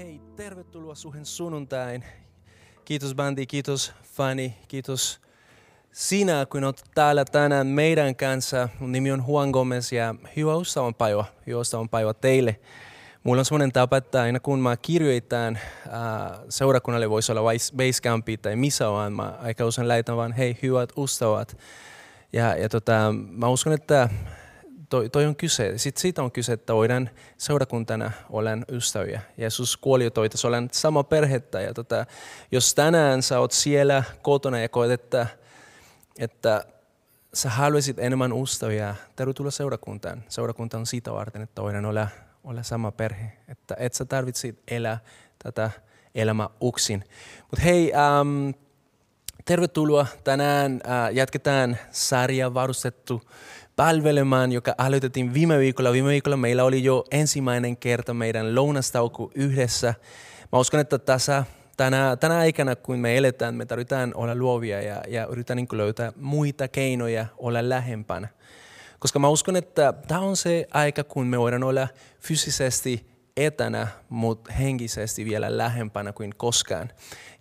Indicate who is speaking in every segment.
Speaker 1: Hei, tervetuloa suhen sunnuntain. Kiitos bändi, kiitos fani, kiitos sinä, kun olet täällä tänään meidän kanssa. Mun nimi on Juan Gomez ja hyvää ustavaa päivä, hyvää ustavaa päivä teille. Mulla on semmoinen tapa, että aina kun mä kirjoitan äh, seurakunnalle, voisi olla Basecampi tai missä vaan, mä aika usein lähetän vaan, hei hyvät ustavat. Ja, ja tota, mä uskon, että toi, toi on kyse. Sitten siitä on kyse, että voidaan seurakuntana olen ystäviä. Jeesus kuoli toitas, olen sama perhettä. Ja tota, jos tänään sä oot siellä kotona ja koet, että, että sä haluaisit enemmän ystäviä, tervetuloa seurakuntaan. Seurakunta on siitä varten, että voidaan olla, olla sama perhe. Että et sä tarvitsit elää tätä elämää uksin. Mutta hei, ähm, tervetuloa. Tänään äh, jatketaan sarja varustettu palvelemaan, joka aloitettiin viime viikolla. Viime viikolla meillä oli jo ensimmäinen kerta meidän lounastauko yhdessä. Mä uskon, että tässä, tänä, tänä aikana, kun me eletään, me tarvitaan olla luovia ja, ja yritetään niin löytää muita keinoja olla lähempänä. Koska mä uskon, että tämä on se aika, kun me voidaan olla fyysisesti etänä, mutta henkisesti vielä lähempänä kuin koskaan.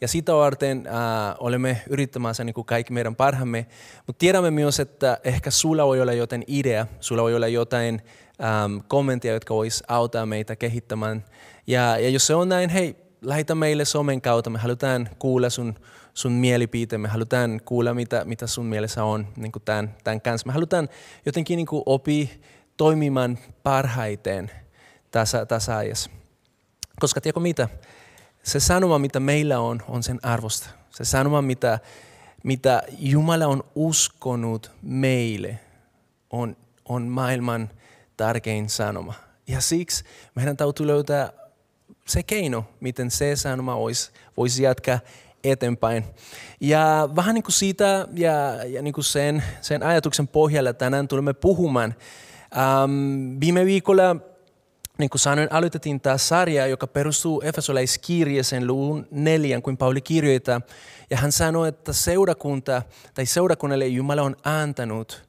Speaker 1: Ja sitä varten äh, olemme yrittämässä niin kuin kaikki meidän parhaamme, mutta tiedämme myös, että ehkä sulla voi olla jotain idea, sulla voi olla jotain ähm, kommenttia, jotka vois auttaa meitä kehittämään. Ja, ja jos se on näin, hei, lähetä meille somen kautta, me halutaan kuulla sun, sun mielipiteen, me halutaan kuulla, mitä, mitä sun mielessä on niin kuin tämän, tämän kanssa. Me halutaan jotenkin niin kuin opi toimimaan parhaiten tässä, tässä ajassa. Koska tiedätkö mitä? Se sanoma, mitä meillä on, on sen arvosta. Se sanoma, mitä, mitä Jumala on uskonut meille, on, on maailman tärkein sanoma. Ja siksi meidän täytyy löytää se keino, miten se sanoma voisi, voisi jatkaa eteenpäin. Ja vähän niin kuin siitä ja, ja niin kuin sen, sen ajatuksen pohjalla tänään tulemme puhumaan. Ähm, viime viikolla niin kuin sanoin, aloitettiin tämä sarja, joka perustuu Efesolaiskirjeeseen luvun neljän, kuin Pauli kirjoittaa. Ja hän sanoi, että seurakunta tai seurakunnalle Jumala on antanut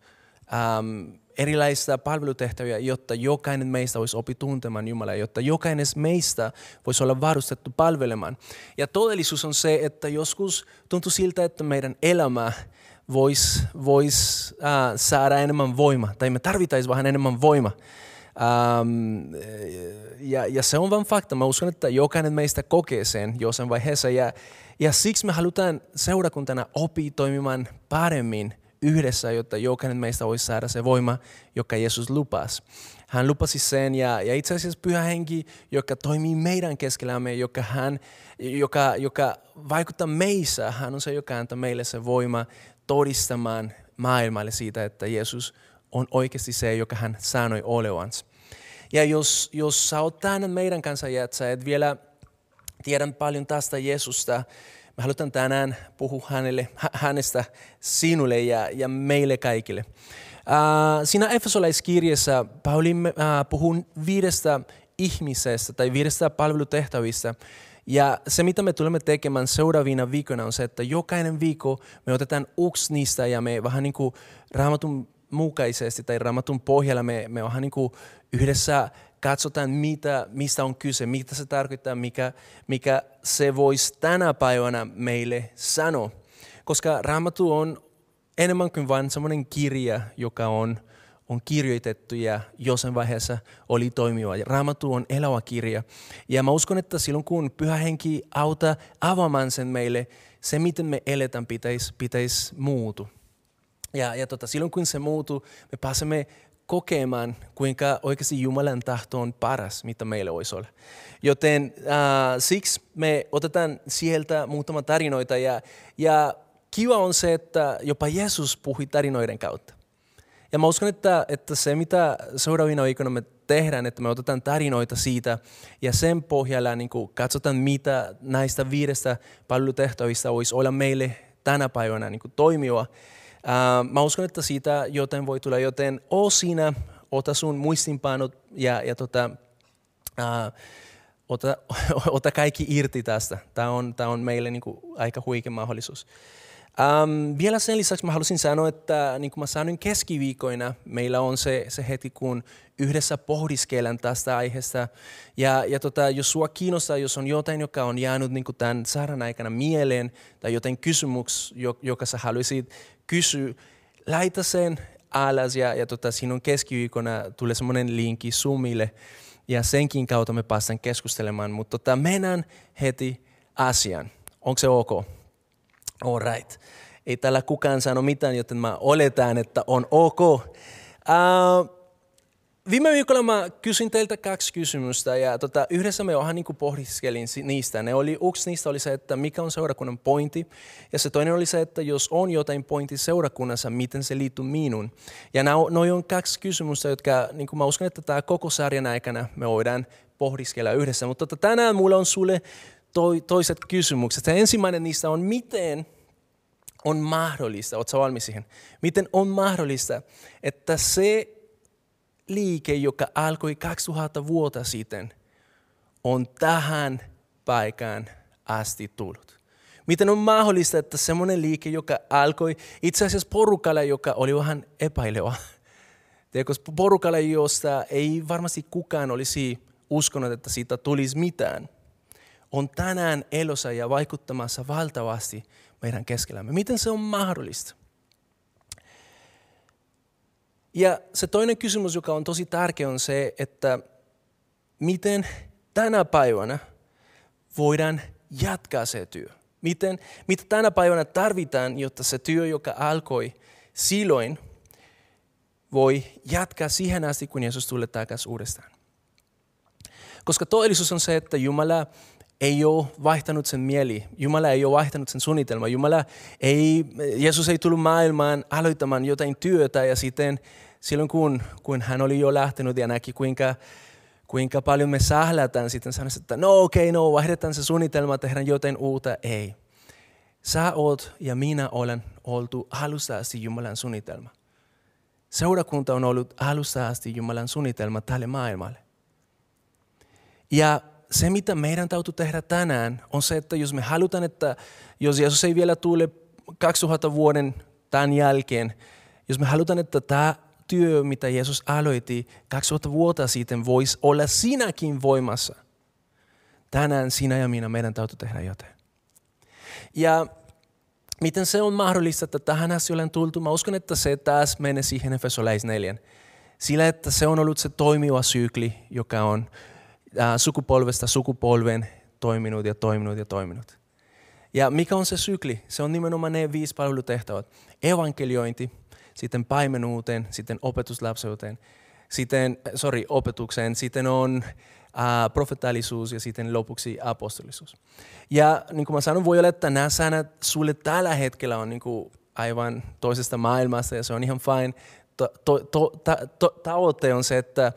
Speaker 1: ähm, erilaisia palvelutehtäviä, jotta jokainen meistä voisi opi tuntemaan Jumalaa, jotta jokainen meistä voisi olla varustettu palvelemaan. Ja todellisuus on se, että joskus tuntuu siltä, että meidän elämä voisi vois, äh, saada enemmän voimaa, tai me tarvittaisiin vähän enemmän voimaa. Um, ja, ja se on vain fakta. Mä uskon, että jokainen meistä kokee sen jossain vaiheessa. Ja, ja siksi me halutaan seurakuntana opi toimimaan paremmin yhdessä, jotta jokainen meistä voisi saada se voima, joka Jeesus lupasi. Hän lupasi sen ja, ja itse asiassa pyhä henki, joka toimii meidän keskellämme, joka, hän, joka, joka vaikuttaa meissä, hän on se, joka antaa meille se voima todistamaan maailmalle siitä, että Jeesus on oikeasti se, joka hän sanoi olevansa. Ja jos, jos sä oot tänään meidän kanssa ja et sä et vielä tiedän paljon tästä Jeesusta, mä haluan tänään puhua hänelle, hänestä sinulle ja, ja meille kaikille. Uh, siinä Efesolaiskirjassa Pauli uh, puhuu viidestä ihmisestä tai viidestä palvelutehtävistä. Ja se, mitä me tulemme tekemään seuraavina viikkoina, on se, että jokainen viikko me otetaan yksi niistä ja me vähän niin kuin raamatun mukaisesti tai raamatun pohjalla me, me vähän niin kuin yhdessä katsotaan, mitä, mistä on kyse, mitä se tarkoittaa, mikä, mikä se voisi tänä päivänä meille sanoa. Koska raamattu on enemmän kuin vain sellainen kirja, joka on, on kirjoitettu ja jossain vaiheessa oli toimiva. Raamattu on elävä kirja. Ja mä uskon, että silloin kun pyhä henki auttaa avaamaan sen meille, se miten me eletään pitäisi, pitäisi muutu. Ja, ja tota, silloin kun se muuttuu, me pääsemme kokemaan, kuinka oikeasti Jumalan tahto on paras, mitä meillä voisi olla. Joten äh, siksi me otetaan sieltä muutama tarinoita ja, ja kiva on se, että jopa Jeesus puhui tarinoiden kautta. Ja mä uskon, että, että se mitä seuraavina viikkoina me tehdään, että me otetaan tarinoita siitä ja sen pohjalla niin katsotaan, mitä näistä viidestä palvelutehtävistä voisi olla meille tänä päivänä niin toimiva. Uh, mä uskon, että siitä joten voi tulla, joten o sinä, ota sun muistinpanot ja, ja tota, uh, ota, ota kaikki irti tästä. Tämä on, tää on meille niinku aika huikea mahdollisuus. Um, vielä sen lisäksi mä halusin sanoa, että niin kuin mä sanoin keskiviikoina, meillä on se, se heti, kun yhdessä pohdiskellaan tästä aiheesta. Ja, ja tota, jos sua kiinnostaa, jos on jotain, joka on jäänyt niin kuin tämän saadaan aikana mieleen, tai jotain kysymys, joka sä haluaisit kysyä, laita sen alas ja, ja tota, siinä on keskiviikona tulee semmoinen linkki Zoomille ja senkin kautta me päästään keskustelemaan. Mutta tota, mennään heti asiaan. Onko se ok? All right. Ei täällä kukaan sano mitään, joten mä oletan, että on ok. Uh, viime viikolla mä kysyin teiltä kaksi kysymystä ja tota, yhdessä me vähän niin pohdiskelin niistä. Ne oli, yksi niistä oli se, että mikä on seurakunnan pointti ja se toinen oli se, että jos on jotain pointti seurakunnassa, miten se liittyy minuun. Ja nämä on kaksi kysymystä, jotka niin mä uskon, että tämä koko sarjan aikana me voidaan pohdiskella yhdessä. Mutta tota, tänään mulla on sulle toi, toiset kysymykset. Ja ensimmäinen niistä on, miten on mahdollista, oletko valmis siihen? Miten on mahdollista, että se liike, joka alkoi 2000 vuotta sitten, on tähän paikkaan asti tullut? Miten on mahdollista, että semmoinen liike, joka alkoi itse asiassa porukalla, joka oli vähän epäilevä, Tiedätkö, porukalla, josta ei varmasti kukaan olisi uskonut, että siitä tulisi mitään – on tänään elossa ja vaikuttamassa valtavasti meidän keskellämme. Miten se on mahdollista? Ja se toinen kysymys, joka on tosi tärkeä, on se, että miten tänä päivänä voidaan jatkaa se työ. Miten, mitä tänä päivänä tarvitaan, jotta se työ, joka alkoi silloin, voi jatkaa siihen asti, kun Jeesus tulee takaisin uudestaan. Koska todellisuus on se, että Jumala ei ole vaihtanut sen mieli. Jumala ei ole vaihtanut sen suunnitelma. Jumala ei, Jeesus ei tullut maailmaan aloittamaan jotain työtä ja sitten silloin kun, kun hän oli jo lähtenyt ja näki kuinka, kuinka paljon me sählätään, sitten sanoi, että no okei, okay, no vaihdetaan se suunnitelma, tehdään jotain uutta. Ei. Sä oot ja minä olen oltu alusta asti Jumalan suunnitelma. Seurakunta on ollut alusta asti Jumalan suunnitelma tälle maailmalle. Ja se, mitä meidän täytyy tehdä tänään, on se, että jos me halutaan, että jos Jeesus ei vielä tule 2000 vuoden tämän jälkeen, jos me halutaan, että tämä työ, mitä Jeesus aloitti 2000 vuotta sitten, voisi olla sinäkin voimassa. Tänään sinä ja minä, meidän täytyy tehdä jotain. Ja miten se on mahdollista, että tähän asti olen tultu? Mä uskon, että se taas menee siihen Efesolais 4. Sillä, että se on ollut se toimiva sykli, joka on Äh, sukupolvesta sukupolven toiminut ja toiminut ja toiminut. Ja mikä on se sykli? Se on nimenomaan ne viisi palvelutehtävät. Evankeliointi, sitten paimenuuteen, sitten opetuslapseuteen, sitten, sorry, opetukseen, sitten on äh, profetaalisuus ja sitten lopuksi apostolisuus. Ja niin kuin mä sanon, voi olla, että nämä sanat sulle tällä hetkellä on niin kuin aivan toisesta maailmasta ja se on ihan fine. To, to, to, ta, to, tavoite on se, että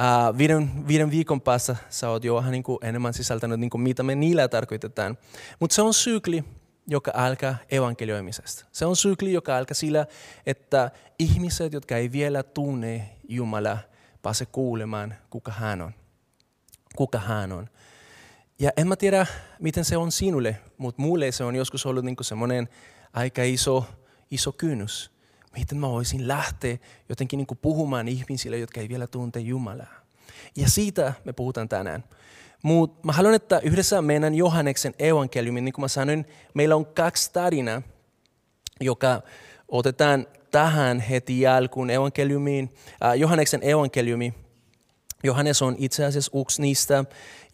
Speaker 1: Uh, viiden, viiden viikon päässä sä oot jo vähän niin kuin enemmän sisältänyt, niin kuin mitä me niillä tarkoitetaan. Mutta se on sykli, joka alkaa evankelioimisesta. Se on sykli, joka alkaa sillä, että ihmiset, jotka ei vielä tunne Jumala, pääse kuulemaan, kuka hän on. Kuka hän on. Ja en mä tiedä, miten se on sinulle, mutta mulle se on joskus ollut niin semmoinen aika iso, iso kynnys miten mä voisin lähteä jotenkin niin kuin puhumaan ihmisille, jotka ei vielä tunte Jumalaa. Ja siitä me puhutaan tänään. Mutta mä haluan, että yhdessä meidän Johanneksen evankeliumin, niin kuin mä sanoin, meillä on kaksi tarinaa, joka otetaan tähän heti jälkuun evankeliumiin. Äh, Johanneksen evankeliumi, Johannes on itse asiassa yksi niistä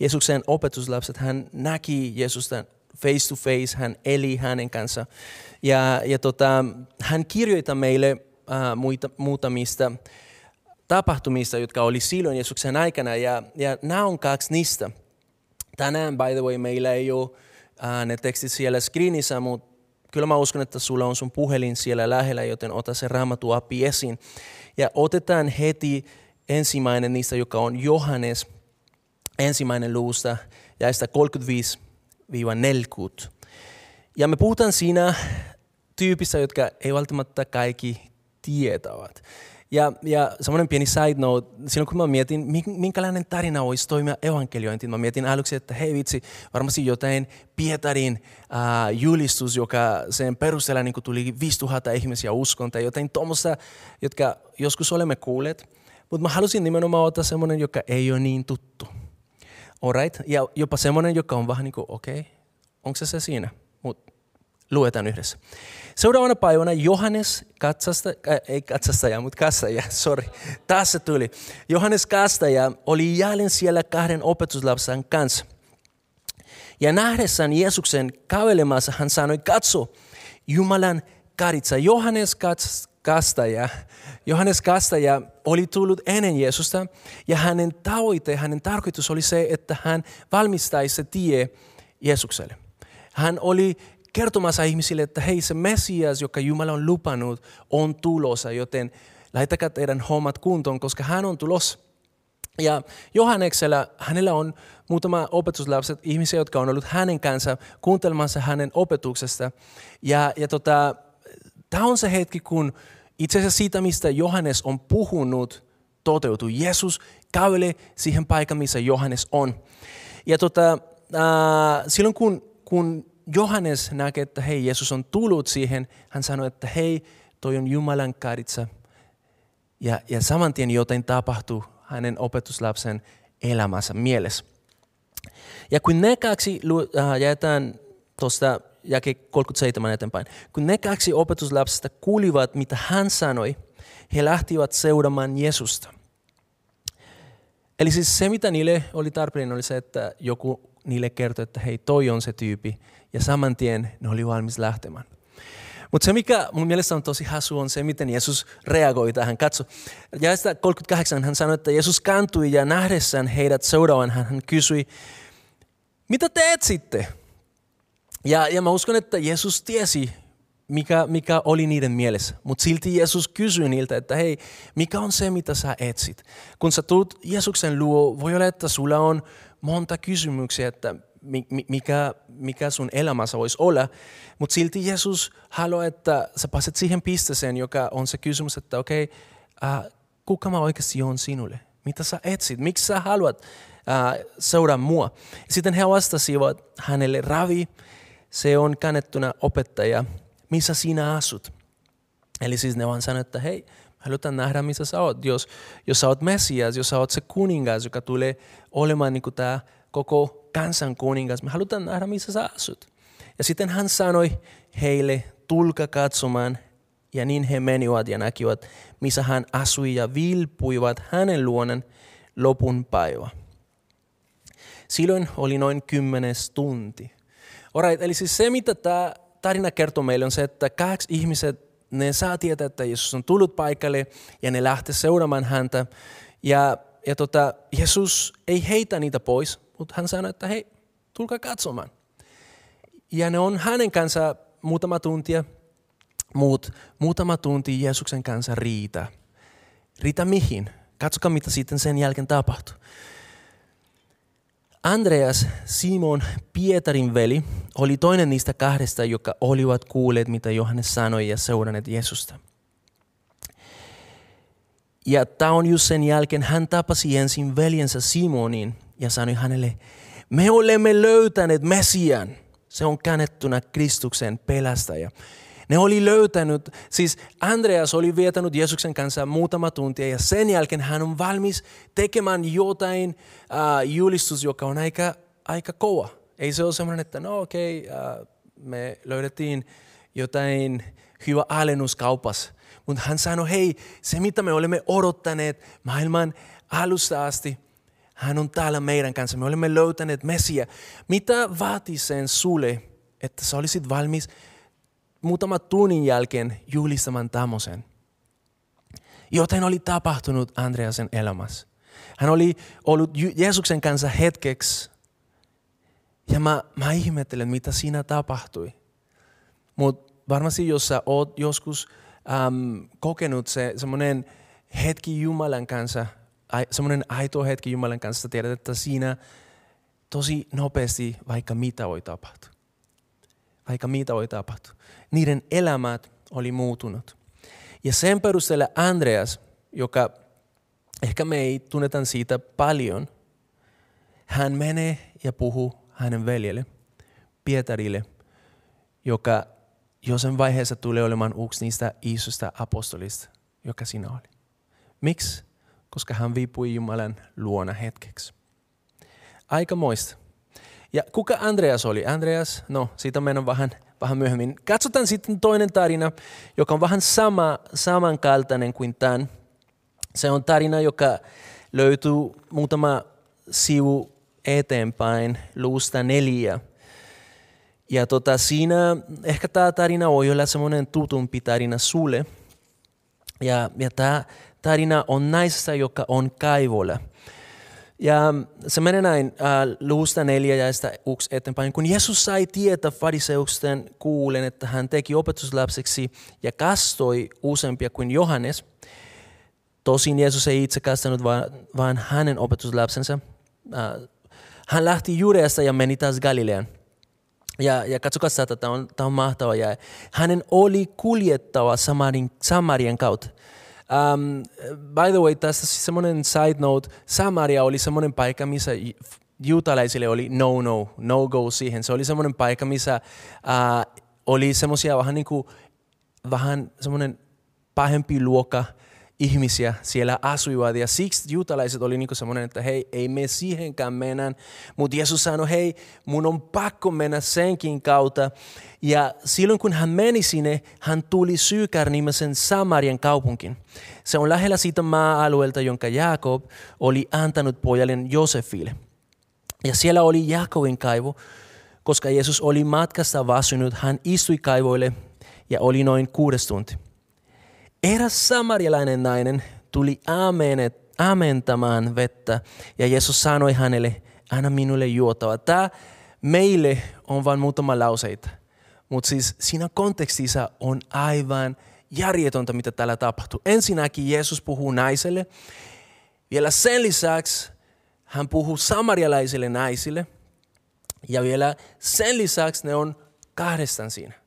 Speaker 1: Jeesuksen opetuslapset. Hän näki Jeesusta face to face, hän eli hänen kanssa. Ja, ja tota, hän kirjoittaa meille äh, muita, muutamista tapahtumista, jotka oli silloin Jeesuksen aikana, ja, ja nämä on kaksi niistä. Tänään, by the way, meillä ei ole äh, ne tekstit siellä screenissä, mutta kyllä mä uskon, että sulla on sun puhelin siellä lähellä, joten ota se raamattu api esiin. Ja otetaan heti ensimmäinen niistä, joka on Johannes, ensimmäinen luusta, sitä 35 40. Ja me puhutaan siinä tyypistä, jotka ei välttämättä kaikki tietävät. Ja, ja semmoinen pieni side note, silloin kun mä mietin, minkälainen tarina olisi toimia evankeliointiin, mä mietin aluksi, että hei vitsi, varmasti jotain Pietarin äh, julistus, joka sen perusteella niin tuli 5000 ihmisiä uskon, tai jotain tuommoista, jotka joskus olemme kuulleet. Mutta mä halusin nimenomaan ottaa semmoinen, joka ei ole niin tuttu. Alright? Ja jopa semmoinen, joka on vähän niin kuin, okei, okay, onko se se siinä? Mutta luetaan yhdessä. Seuraavana päivänä Johannes katsasta, äh, ei katsastaja, mutta kassaja, sorry, taas se tuli. Johannes kastaja oli jälleen siellä kahden opetuslapsen kanssa. Ja nähdessään Jeesuksen kävelemässä hän sanoi, katso, Jumalan karitsa. Johannes kastaja, Johannes kastaja oli tullut ennen Jeesusta ja hänen tavoite, hänen tarkoitus oli se, että hän valmistaisi tie Jeesukselle. Hän oli kertomassa ihmisille, että hei se Messias, joka Jumala on lupannut, on tulossa, joten laittakaa teidän hommat kuntoon, koska hän on tulossa. Ja Johanneksella, hänellä on muutama opetuslapset, ihmisiä, jotka on ollut hänen kanssa kuuntelemassa hänen opetuksesta. Ja, ja tota, tämä on se hetki, kun itse asiassa siitä, mistä Johannes on puhunut, toteutuu. Jeesus kävelee siihen paikan, missä Johannes on. Ja tota, äh, silloin kun, kun Johannes näkee, että hei, Jeesus on tullut siihen, hän sanoi, että hei, toi on Jumalan karitsa. Ja, ja saman tien jotain tapahtuu hänen opetuslapsen elämässä mielessä. Ja kun ne kaksi, äh, jaetaan tuosta jake 37 eteenpäin, kun ne kaksi opetuslapsesta kuulivat, mitä hän sanoi, he lähtivät seuraamaan Jeesusta. Eli siis se, mitä niille oli tarpeen, oli se, että joku niille kertoi, että hei, toi on se tyypi, ja saman tien ne oli valmis lähtemään. Mutta se, mikä mun mielestä on tosi hasu, on se, miten Jeesus reagoi tähän. Katso, ja 38 hän sanoi, että Jeesus kantui ja nähdessään heidät seuraavan, hän, hän kysyi, mitä te etsitte? Ja, ja mä uskon, että Jeesus tiesi, mikä, mikä oli niiden mielessä. Mutta silti Jeesus kysyi niiltä, että hei, mikä on se, mitä sä etsit? Kun sä tulet Jeesuksen luo, voi olla, että sulla on monta kysymyksiä, että mikä, mikä sun elämässä voisi olla. Mutta silti Jeesus haluaa, että sä pääset siihen pisteeseen, joka on se kysymys, että okei, okay, äh, kuka mä oikeasti on sinulle? Mitä sä etsit? Miksi sä haluat äh, seuraa mua? Sitten he vastasivat hänelle, Ravi, se on kannettuna opettaja, missä sinä asut? Eli siis ne vaan sanoivat, että hei, halutaan nähdä, missä sä oot. Jos, jos sä oot Messias, jos sä oot se kuningas, joka tulee olemaan niin tämä koko kansan kuningas, me halutaan nähdä, missä sä asut. Ja sitten hän sanoi heille, tulka katsomaan. Ja niin he menivät ja näkivät, missä hän asui ja vilpuivat hänen luonen lopun päivä. Silloin oli noin kymmenes tunti. Alright, eli siis se, mitä tämä tarina kertoo meille, on se, että kaksi ihmiset, ne saa tietää, että Jeesus on tullut paikalle ja ne lähtee seuraamaan häntä. Ja, ja tota, Jeesus ei heitä niitä pois, mutta hän sanoi, että hei, tulkaa katsomaan. Ja ne on hänen kanssa muutama tuntia, mutta muutama tunti Jeesuksen kanssa riitä. Riitä mihin? Katsokaa, mitä sitten sen jälkeen tapahtuu. Andreas, Simon, Pietarin veli, oli toinen niistä kahdesta, jotka olivat kuulleet, mitä Johannes sanoi ja seuranneet Jeesusta. Ja tämä on just sen jälkeen, hän tapasi ensin veljensä Simonin ja sanoi hänelle, me olemme löytäneet Messian. Se on käännettynä Kristuksen pelästäjä. Ne oli löytänyt, siis Andreas oli vietänyt Jeesuksen kanssa muutama tuntia ja sen jälkeen hän on valmis tekemään jotain uh, julistus, joka on aika, aika kova. Ei se ole semmoinen, että no okei, okay, uh, me löydettiin jotain hyvä alennus. Mutta hän sanoi, hei, se mitä me olemme odottaneet maailman alusta asti, hän on täällä meidän kanssa. Me olemme löytäneet Messia. Mitä vaatii sen sulle, että sä olisit valmis muutama tunnin jälkeen julistamaan tämmöisen? Joten oli tapahtunut Andreasen elämässä. Hän oli ollut Jeesuksen kanssa hetkeksi. Ja mä, mä ihmettelen, mitä siinä tapahtui. Mutta varmasti jos sä oot joskus äm, kokenut se semmoinen hetki Jumalan kanssa, semmoinen aito hetki Jumalan kanssa, tiedät, että siinä tosi nopeasti vaikka mitä voi tapahtua. Vaikka mitä voi tapahtua. Niiden elämät oli muutunut. Ja sen perusteella Andreas, joka ehkä me ei tunneta siitä paljon. Hän menee ja puhuu hänen veljelle, Pietarille, joka jossain vaiheessa tulee olemaan yksi niistä isosta apostolista, joka sinä oli. Miksi? Koska hän viipui Jumalan luona hetkeksi. Aika moista. Ja kuka Andreas oli? Andreas, no siitä mennään vähän, vähän myöhemmin. Katsotaan sitten toinen tarina, joka on vähän sama, samankaltainen kuin tämän. Se on tarina, joka löytyy muutama sivu eteenpäin, luusta neljä. Ja tota, siinä ehkä tämä tarina voi olla semmoinen tutumpi tarina sulle. Ja, ja tämä tarina on naisesta, joka on kaivolla. Ja se menee näin äh, luusta neljä ja sitä yksi eteenpäin. Kun Jeesus sai tietää fariseusten kuulen, että hän teki opetuslapseksi ja kastoi useampia kuin Johannes. Tosin Jeesus ei itse kastanut, vaan, vaan hänen opetuslapsensa. Äh, hän lähti Judeasta ja meni taas Galilean. Ja, ja katsokaa tätä, tämä on, tämä on mahtava. Ja hänen oli kuljettava Samarin, Samarian kautta. Um, by the way, tässä siis semmoinen side note, Samaria oli semmoinen paikka, missä juutalaisille oli no no, no go siihen. Se oli semmoinen paikka, missä uh, oli semmoisia vähän niin kuin, vähän semmoinen pahempi luokka ihmisiä siellä asuivat. Ja siksi juutalaiset oli niin semmoinen, että hei, ei me siihenkään mennä. Mutta Jeesus sanoi, hei, mun on pakko mennä senkin kautta. Ja silloin kun hän meni sinne, hän tuli Sykär nimisen Samarian kaupunkin. Se on lähellä siitä maa-alueelta, jonka Jaakob oli antanut pojalleen Josefille. Ja siellä oli Jaakobin kaivo, koska Jeesus oli matkasta vasunut, hän istui kaivoille ja oli noin kuudes tunti. Eräs samarialainen nainen tuli aamenet, amentamaan vettä ja Jeesus sanoi hänelle, anna minulle juotava. Tämä meille on vain muutama lauseita, mutta siis siinä kontekstissa on aivan järjetöntä, mitä täällä tapahtuu. Ensinnäkin Jeesus puhuu naiselle, vielä sen lisäksi hän puhuu samarialaisille naisille ja vielä sen lisäksi ne on kahdestaan siinä.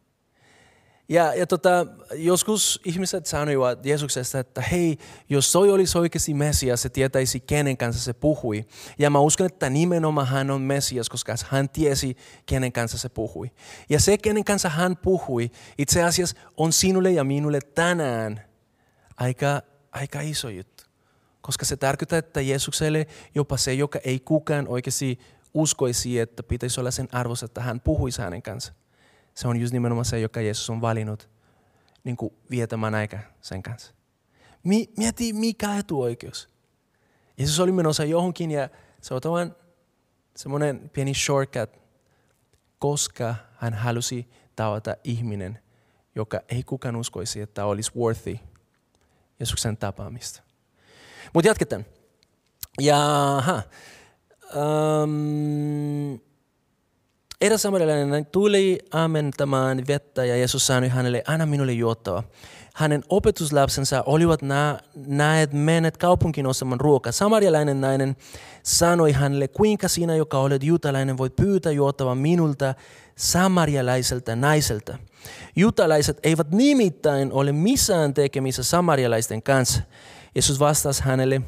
Speaker 1: Ja, ja tota, joskus ihmiset sanoivat Jeesuksesta, että hei, jos toi olisi oikeasti Messias, se tietäisi kenen kanssa se puhui. Ja mä uskon, että nimenomaan hän on Messias, koska hän tiesi kenen kanssa se puhui. Ja se, kenen kanssa hän puhui, itse asiassa on sinulle ja minulle tänään aika, aika iso juttu. Koska se tarkoittaa, että Jeesukselle jopa se, joka ei kukaan oikeasti uskoisi, että pitäisi olla sen arvossa, että hän puhuisi hänen kanssa se on just nimenomaan se, joka Jeesus on valinnut niin kuin vietämään aika sen kanssa. Mieti, mikä etuoikeus. Jeesus oli menossa johonkin ja se on vain semmoinen pieni shortcut, koska hän halusi tavata ihminen, joka ei kukaan uskoisi, että olisi worthy Jeesuksen tapaamista. Mutta jatketaan. Ja, um, Eräs samarilainen tuli amentamaan vettä ja Jeesus sanoi hänelle, anna minulle juottava. Hänen opetuslapsensa olivat nä- näet menneet kaupunkiin ostamaan ruokaa. Samarialainen nainen sanoi hänelle, kuinka sinä, joka olet juutalainen, voit pyytää juottava minulta samarialaiselta naiselta. Juutalaiset eivät nimittäin ole missään tekemissä samarialaisten kanssa. Jeesus vastasi hänelle,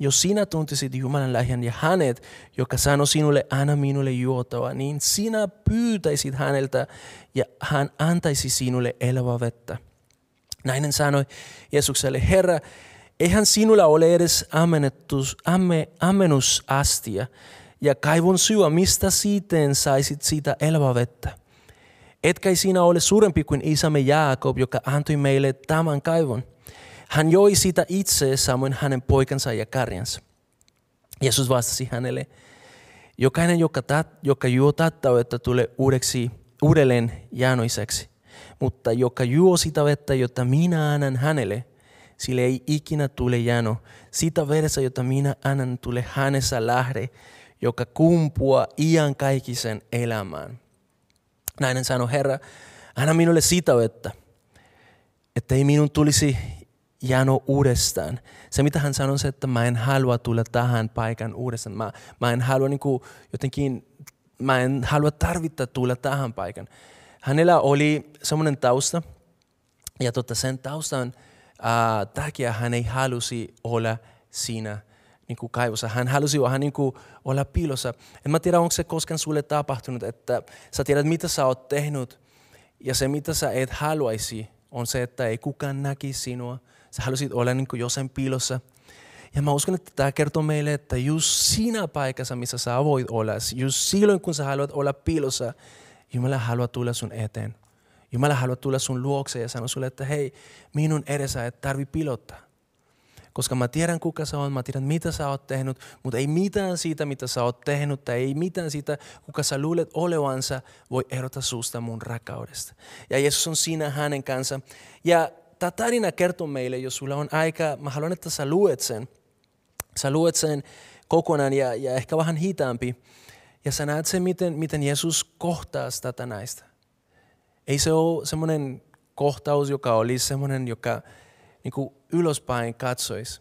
Speaker 1: jos sinä tuntisit Jumalan lähden ja hänet, joka sanoi sinulle, anna minulle juotava, niin sinä pyytäisit häneltä ja hän antaisi sinulle elävää vettä. Nainen sanoi Jeesukselle, Herra, eihän sinulla ole edes amme, ammenusastia ja kaivon syö, mistä siten saisit siitä elävää vettä. Etkä sinä ole suurempi kuin isämme Jaakob, joka antoi meille tämän kaivon. Hän joi sitä itse samoin hänen poikansa ja karjansa. Jeesus vastasi hänelle, jokainen, joka, tat, joka juo tätä vettä, tulee uudeksi, uudelleen janoiseksi. Mutta joka juo sitä vettä, jota minä annan hänelle, sille ei ikinä tule jano. Sitä veressä, jota minä annan, tulee hänessä lähde, joka kumpua kaikisen elämään. Nainen sanoi, Herra, anna minulle sitä vettä, että ei minun tulisi jano uudestaan. Se mitä hän sanoi se, että mä en halua tulla tähän paikan uudestaan. Mä, mä en halua niin kuin, jotenkin, mä en halua tarvita tulla tähän paikan. Hänellä oli semmoinen tausta, ja tota, sen taustan uh, takia hän ei halusi olla siinä niin kuin kaivossa. Hän halusi vähän niin kuin olla piilossa. En mä tiedä, onko se koskaan sulle tapahtunut, että sä tiedät, mitä sä oot tehnyt, ja se, mitä sä et haluaisi, on se, että ei kukaan näkisi sinua. Sä halusit olla niin kuin jossain piilossa. Ja mä uskon, että tämä kertoo meille, että just siinä paikassa, missä sä voit olla, just silloin kun sä haluat olla piilossa, Jumala haluaa tulla sun eteen. Jumala haluaa tulla sun luokse ja sanoa sulle, että hei, minun edessä et tarvi pilottaa. Koska mä tiedän kuka sä oot, mä tiedän mitä sä oot tehnyt, mutta ei mitään siitä mitä sä oot tehnyt tai ei mitään siitä kuka sä luulet olevansa voi erota susta mun rakkaudesta. Ja Jeesus on siinä hänen kanssa. Ja tämä tarina kertoo meille, jos sulla on aika, mä haluan, että sä luet sen. Sä luet sen kokonaan ja, ja ehkä vähän hitaampi. Ja sä näet sen, miten, miten Jeesus kohtaa tätä näistä. Ei se ole semmoinen kohtaus, joka olisi semmoinen, joka niin kuin ylöspäin katsoisi,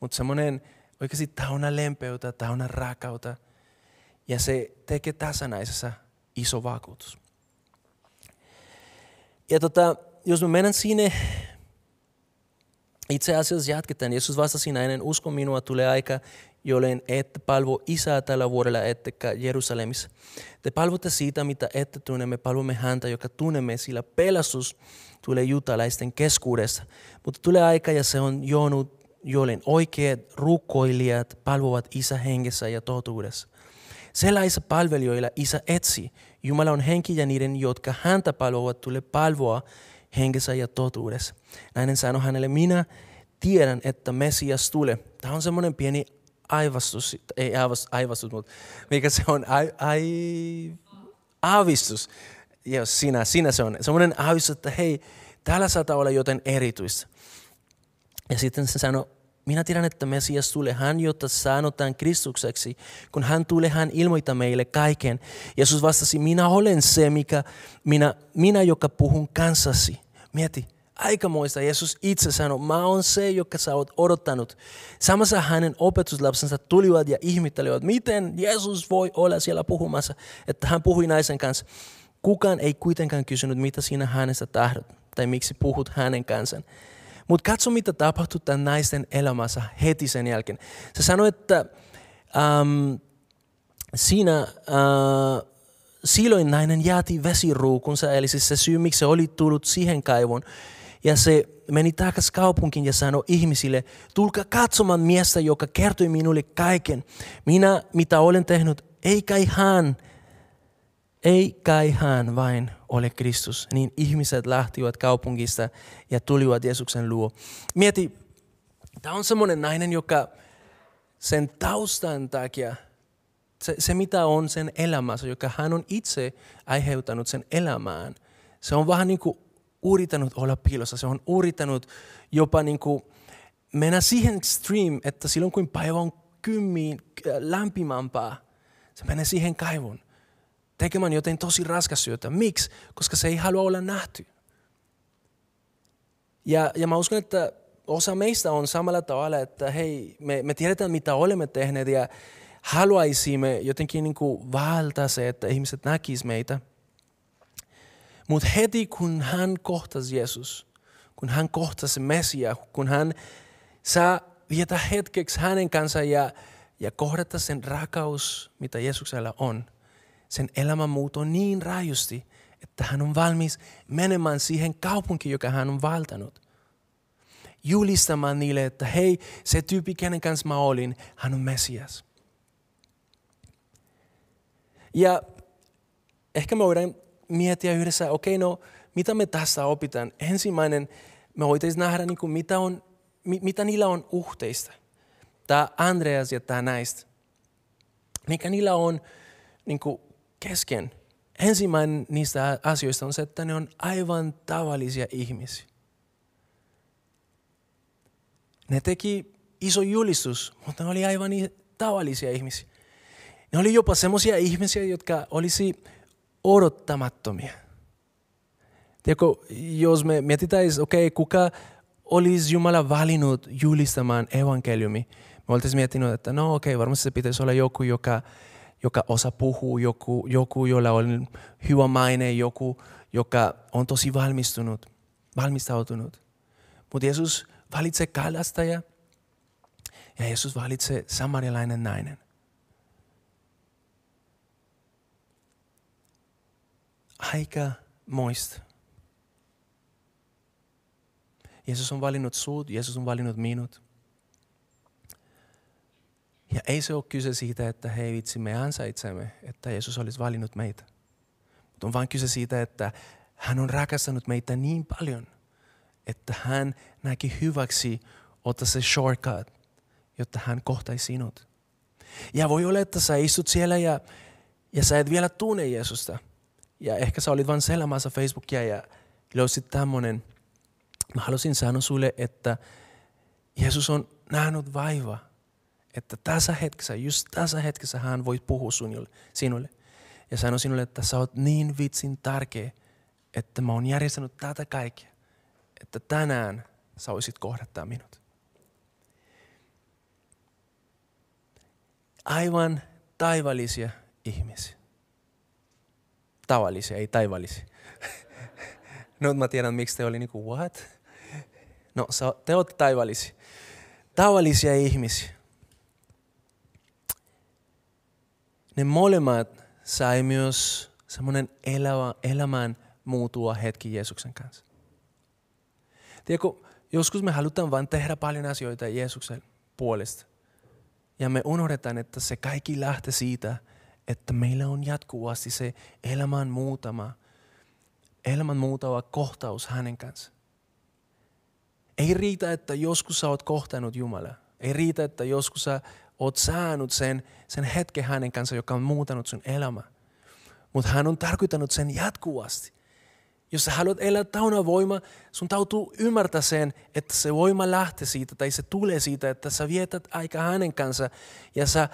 Speaker 1: mutta semmoinen oikeasti täynnä lempeyttä, täynnä rakkautta. Ja se tekee tässä näisessä iso vakuutus. Ja tota, jos me mennään sinne, itse asiassa jatketaan. Jeesus vastasi näin, usko minua, tulee aika, jolloin ette palvo isää tällä vuodella ettekä Jerusalemissa. Te palvotte siitä, mitä ette tunne, me palvomme häntä, joka tunnemme, sillä pelastus tulee jutalaisten keskuudessa. Mutta tulee aika ja se on joonut, jolloin oikeat rukoilijat palvovat isä hengessä ja totuudessa. Sellaisissa palvelijoilla isä etsi. Jumala on henki ja niiden, jotka häntä palvovat, tulee palvoa hengessä ja totuudessa. Näin sanoi hänelle, minä tiedän, että Messias tulee. Tämä on semmoinen pieni aivastus, ei aivastus, aivastus mutta mikä se on, ai, ai, aavistus. Jos sinä, sinä se on. Semmoinen aavistus, että hei, täällä saattaa olla jotain erityistä. Ja sitten se sanoi, minä tiedän, että Messias tulee, hän, jota sanotaan Kristukseksi. Kun hän tulee, hän ilmoittaa meille kaiken. Jeesus vastasi, minä olen se, mikä, minä, minä joka puhun kanssasi. Mieti, aikamoista. Jeesus itse sanoi, mä oon se, joka sä oot odottanut. Samassa hänen opetuslapsensa tulivat ja ihmettelivät, miten Jeesus voi olla siellä puhumassa, että hän puhui naisen kanssa. Kukaan ei kuitenkaan kysynyt, mitä sinä hänestä tahdot, tai miksi puhut hänen kanssaan. Mutta katso, mitä tapahtui tämän naisten elämässä heti sen jälkeen. Se sanoi, että um, siinä uh, silloin nainen jäti vesiruukunsa, eli siis se syy, miksi se oli tullut siihen kaivon, ja se meni takaisin kaupunkiin ja sanoi ihmisille, tulkaa katsomaan miestä, joka kertoi minulle kaiken. Minä, mitä olen tehnyt, ei kai hän, ei kai hän vain ole Kristus. Niin ihmiset lähtivät kaupungista ja tulivat Jeesuksen luo. Mieti, tämä on semmoinen nainen, joka sen taustan takia, se, se mitä on sen elämässä, joka hän on itse aiheuttanut sen elämään, se on vähän niin kuin yrittänyt olla piilossa, se on yrittänyt jopa niin kuin mennä siihen extreme, että silloin kun päivä on kymmin lämpimämpää, se menee siihen kaivon tekemään jotain tosi raskas syötä. Miksi? Koska se ei halua olla nähty. Ja, ja mä uskon, että osa meistä on samalla tavalla, että hei, me, me tiedetään mitä olemme tehneet ja haluaisimme jotenkin niin kuin valtaa se, että ihmiset näkisivät meitä – mutta heti kun hän kohtasi Jeesus, kun hän kohtasi Messia, kun hän saa vietä hetkeksi hänen kanssa ja, ja kohdata sen rakaus, mitä Jeesuksella on, sen elämä muuttui niin rajusti, että hän on valmis menemään siihen kaupunkiin, joka hän on valtanut. Julistamaan niille, että hei, se tyyppi, kenen kanssa mä olin, hän on Messias. Ja ehkä me voidaan miettiä yhdessä, okei okay, no mitä me tässä opitaan. Ensimmäinen, me voitaisiin nähdä niin kuin, mitä, on, mitä niillä on uhteista. Tämä Andreas ja tämä näistä. Mikä niillä on niin kuin, kesken. Ensimmäinen niistä asioista on se, että ne on aivan tavallisia ihmisiä. Ne teki iso julistus, mutta ne oli aivan tavallisia ihmisiä. Ne oli jopa semmoisia ihmisiä, jotka olisi odottamattomia. Tiedätkö, jos me mietitään, okei, okay, kuka olisi Jumala valinnut julistamaan evankeliumi, me oltaisiin miettinyt, että no okei, okay, varmasti se pitäisi olla joku, joka, joka osaa puhua, joku, joku, jolla on hyvä maine, joku, joka on tosi valmistunut, valmistautunut. Mutta Jeesus valitsee kalastaja ja Jeesus valitsee samarialainen nainen. Aika moista. Jeesus on valinnut sut, Jeesus on valinnut minut. Ja ei se ole kyse siitä, että hei vitsi, me ansaitsemme, että Jeesus olisi valinnut meitä. Mutta on vain kyse siitä, että hän on rakastanut meitä niin paljon, että hän näki hyväksi ottaa se shortcut, jotta hän kohtaisi sinut. Ja voi olla, että sä istut siellä ja, ja sä et vielä tunne Jeesusta. Ja ehkä sä olit vain selämässä Facebookia ja löysit tämmönen. Mä halusin sanoa sulle, että Jeesus on nähnyt vaivaa että tässä hetkessä, just tässä hetkessä hän voi puhua sinulle, sinulle. Ja sanoa sinulle, että sä oot niin vitsin tärkeä, että mä oon järjestänyt tätä kaikkea, että tänään sä voisit kohdattaa minut. Aivan taivallisia ihmisiä. Tavallisia, ei taivallisia. no mä tiedän, miksi te oli niinku, what? No, te olette taivallisia. Tavallisia ihmisiä. Ne molemmat sai myös semmoinen elämä, elämään muutua hetki Jeesuksen kanssa. Tiedätkö, joskus me halutaan vain tehdä paljon asioita Jeesuksen puolesta. Ja me unohdetaan, että se kaikki lähtee siitä, että meillä on jatkuvasti se elämän muutama, elämän muutava kohtaus hänen kanssa. Ei riitä, että joskus sä oot kohtanut Jumalaa. Ei riitä, että joskus sä oot saanut sen, sen hetken hänen kanssa, joka on muutanut sun elämä. Mutta hän on tarkoittanut sen jatkuvasti. Jos sä haluat elää tauna voima, sun täytyy ymmärtää sen, että se voima lähtee siitä tai se tulee siitä, että sä vietät aika hänen kanssa ja sä,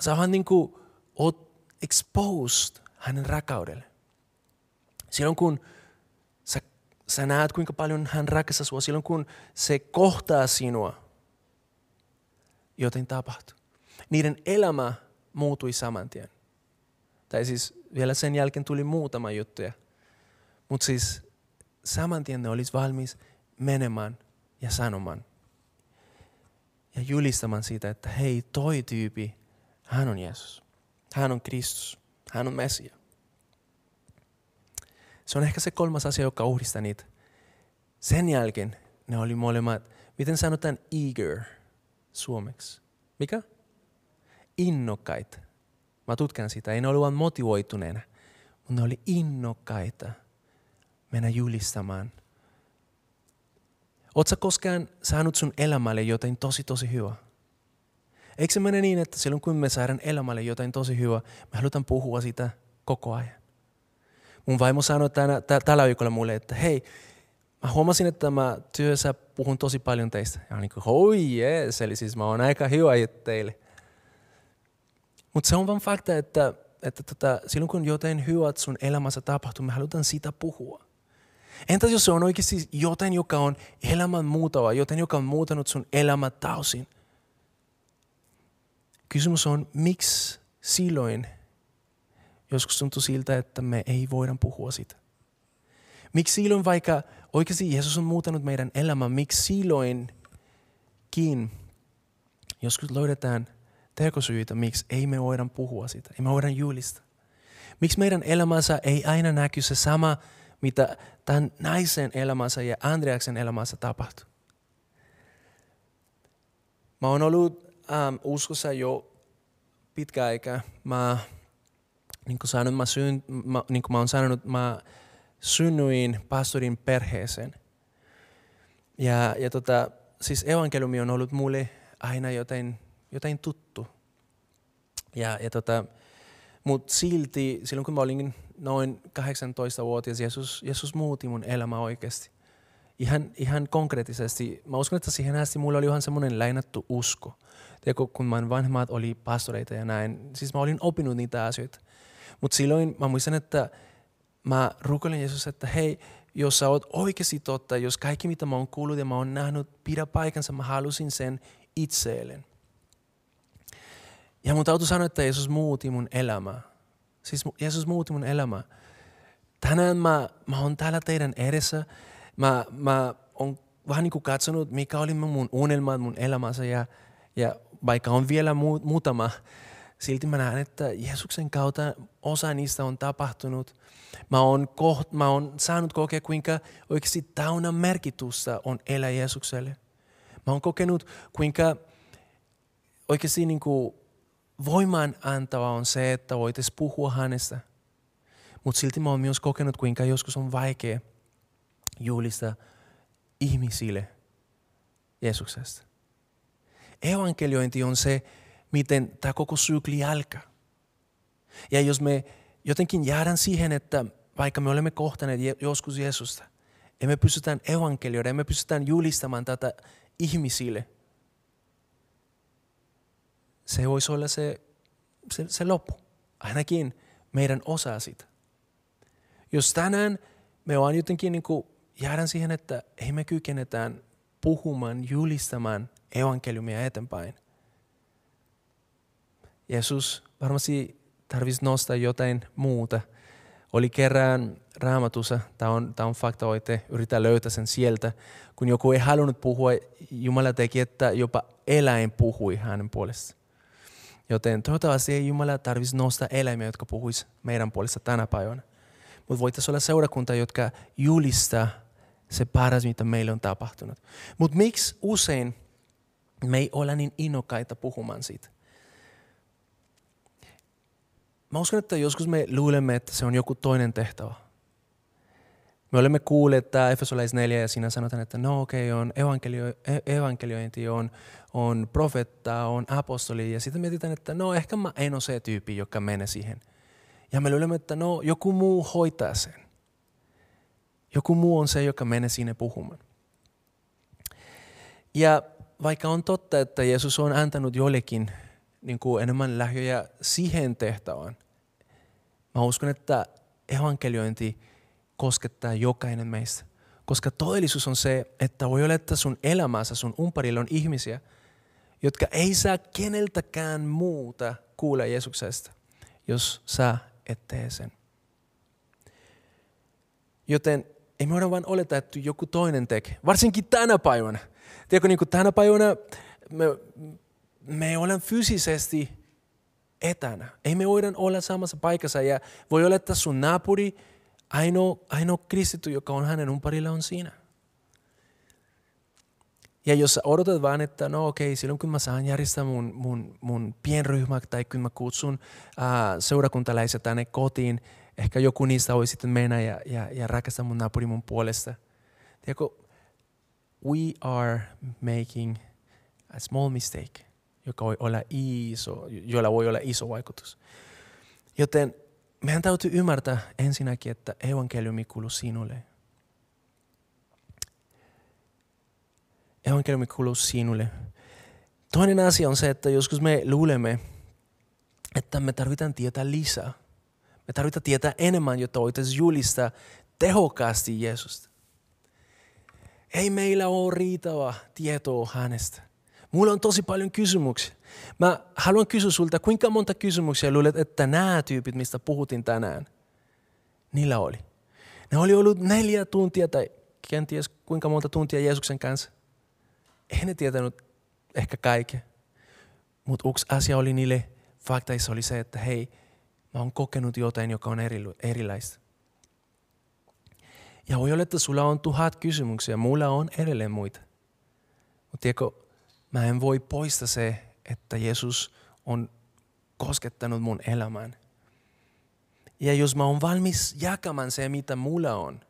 Speaker 1: sä vaan niin kuin oot exposed hänen rakaudelle. Silloin kun sä, sä näet kuinka paljon hän rakastaa sinua, silloin kun se kohtaa sinua, joten tapahtui. Niiden elämä muutui saman tien. Tai siis vielä sen jälkeen tuli muutama juttuja. Mutta siis saman tien ne olisi valmis menemään ja sanomaan. Ja julistamaan siitä, että hei, toi tyypi, hän on Jeesus. Hän on Kristus. Hän on Messia. Se on ehkä se kolmas asia, joka uhdistaa niitä. Sen jälkeen ne oli molemmat, miten sanotaan eager – suomeksi? Mikä? Innokkaita. Mä tutkan sitä. Ei ne ollut motivoituneena, mutta ne oli innokkaita mennä julistamaan. Oletko koskaan saanut sun elämälle jotain tosi tosi hyvää? Eikö se mene niin, että silloin kun me saadaan elämälle jotain tosi hyvää, me halutaan puhua sitä koko ajan? Mun vaimo sanoi tänä, tällä viikolla mulle, että hei, mä huomasin, että mä työssä puhun tosi paljon teistä. Ja niin kuin, oh yes, eli siis mä oon aika hyvä teille. Mutta se on vaan fakta, että, että tota, silloin kun jotain hyvät sun elämässä tapahtuu, me halutaan sitä puhua. Entä jos se on oikeasti jotain, joka on elämän muutava, jotain, joka on muutanut sun elämä täysin? Kysymys on, miksi silloin joskus tuntuu siltä, että me ei voida puhua sitä? Miksi silloin vaikka oikeasti Jeesus on muuttanut meidän elämää, miksi silloinkin joskus löydetään tekosyitä, miksi ei me voida puhua sitä, ei me voida julista. Miksi meidän elämässä ei aina näky se sama, mitä tämän naisen elämässä ja Andreaksen elämässä tapahtuu. Mä oon ollut ähm, uskossa jo pitkä aika. Mä, niin kuin sanonut, mä, syn, mä, niin kuin mä oon sanonut, mä synnyin pastorin perheeseen. Ja, ja tota, siis evankeliumi on ollut mulle aina jotain, jotain tuttu. Ja, ja tota, Mutta silti, silloin kun mä olin noin 18-vuotias, Jeesus, Jeesus muutti mun elämä oikeasti. Ihan, ihan konkreettisesti. Mä uskon, että siihen asti mulla oli ihan semmoinen lainattu usko. Tiedätkö, kun mä vanhemmat oli pastoreita ja näin, siis mä olin oppinut niitä asioita. Mutta silloin mä muistan, että mä rukoilen Jeesus, että hei, jos sä oot oikeasti totta, jos kaikki mitä mä oon kuullut ja mä oon nähnyt pidä paikansa, mä halusin sen itselleen. Ja mun täytyy sanoa, että Jeesus muutti mun elämää. Siis Jeesus muutti mun elämää. Tänään mä, mä oon täällä teidän edessä. Mä, mä, on, vähän niin kuin katsonut, mikä oli mun unelmat mun elämässä ja, ja vaikka on vielä mu, muutama, silti mä näen, että Jeesuksen kautta osa niistä on tapahtunut. Mä oon, koht, mä oon saanut kokea, kuinka oikeasti täynnä merkitystä on elää Jeesukselle. Mä oon kokenut, kuinka oikeasti niin kuin voimaan antava on se, että voitaisiin puhua hänestä. Mutta silti mä oon myös kokenut, kuinka joskus on vaikea julistaa ihmisille Jeesuksesta. Evankeliointi on se, miten tämä koko sykli alkaa. Ja jos me jotenkin jäädään siihen, että vaikka me olemme kohtaneet joskus Jeesusta, emme pystytään evankelioida, emme pystytään julistamaan tätä ihmisille, se voisi olla se, se, se loppu. Ainakin meidän osa sitä. Jos tänään me vaan jotenkin niin kuin jäädään siihen, että ei me kykenetään puhumaan, julistamaan evankeliumia eteenpäin. Jeesus varmasti tarvitsisi nostaa jotain muuta. Oli kerran raamatussa, tämä on, on fakta, voitte yrittää löytää sen sieltä, kun joku ei halunnut puhua, Jumala teki, että jopa eläin puhui hänen puolestaan. Joten toivottavasti ei Jumala tarvitsisi nostaa eläimiä, jotka puhuisi meidän puolesta tänä päivänä. Mutta voitaisiin olla seurakunta, jotka julistaa se paras, mitä meille on tapahtunut. Mutta miksi usein me ei ole niin innokkaita puhumaan siitä? Mä uskon, että joskus me luulemme, että se on joku toinen tehtävä. Me olemme kuulleet, että Efesolais 4 ja siinä sanotaan, että no okei, okay, on evankelio, e- evankeliointi, on, on profetta, on apostoli. Ja sitten mietitään, että no ehkä mä en ole se tyyppi, joka menee siihen. Ja me luulemme, että no joku muu hoitaa sen. Joku muu on se, joka menee sinne puhumaan. Ja vaikka on totta, että Jeesus on antanut jollekin niin kuin enemmän lähöjä siihen tehtävään, mä uskon, että evankeliointi koskettaa jokainen meistä. Koska todellisuus on se, että voi olla, että sun elämässä, sun umparilla on ihmisiä, jotka ei saa keneltäkään muuta kuulla Jeesuksesta, jos sä et tee sen. Joten ei me voida vain oleta, että joku toinen tekee. Varsinkin tänä päivänä. Tiedätkö, niin kuin tänä päivänä me, me ollaan fyysisesti etänä. Ei me voida olla samassa paikassa ja voi olla, että sun naapuri, ainoa, ainoa kristitty, joka on hänen umparilla, on siinä. Ja jos sä odotat vaan, että no okei, okay, silloin kun mä saan järjestää mun, mun, mun pienryhmä tai kun mä kutsun ää, seurakuntalaiset tänne kotiin, ehkä joku niistä voi sitten mennä ja, ja, ja rakastaa mun naapuri mun puolesta. Tiedätkö, we are making a small mistake, joka voi olla iso, jolla voi olla iso vaikutus. Joten meidän täytyy ymmärtää ensinnäkin, että evankeliumi kuuluu sinulle. Evankeliumi kuuluu sinulle. Toinen asia on se, että joskus me luulemme, että me tarvitaan tietää lisää. Me tarvitaan tietää enemmän, jotta voitaisiin julistaa tehokkaasti Jeesusta. Ei meillä ole riittävää tietoa hänestä. Mulla on tosi paljon kysymyksiä. Mä haluan kysyä sulta, kuinka monta kysymyksiä luulet, että nämä tyypit, mistä puhutin tänään, niillä oli. Ne oli ollut neljä tuntia tai kenties kuinka monta tuntia Jeesuksen kanssa. Ei ne tietänyt ehkä kaiken. Mutta yksi asia oli niille faktaissa oli se, että hei, mä oon kokenut jotain, joka on eri, erilaista. Ja voi olla, että sulla on tuhat kysymyksiä, mulla on edelleen muita. Mutta tiedätkö, mä en voi poistaa se, että Jeesus on koskettanut mun elämään. Ja jos mä oon valmis jakamaan se, mitä mulla on,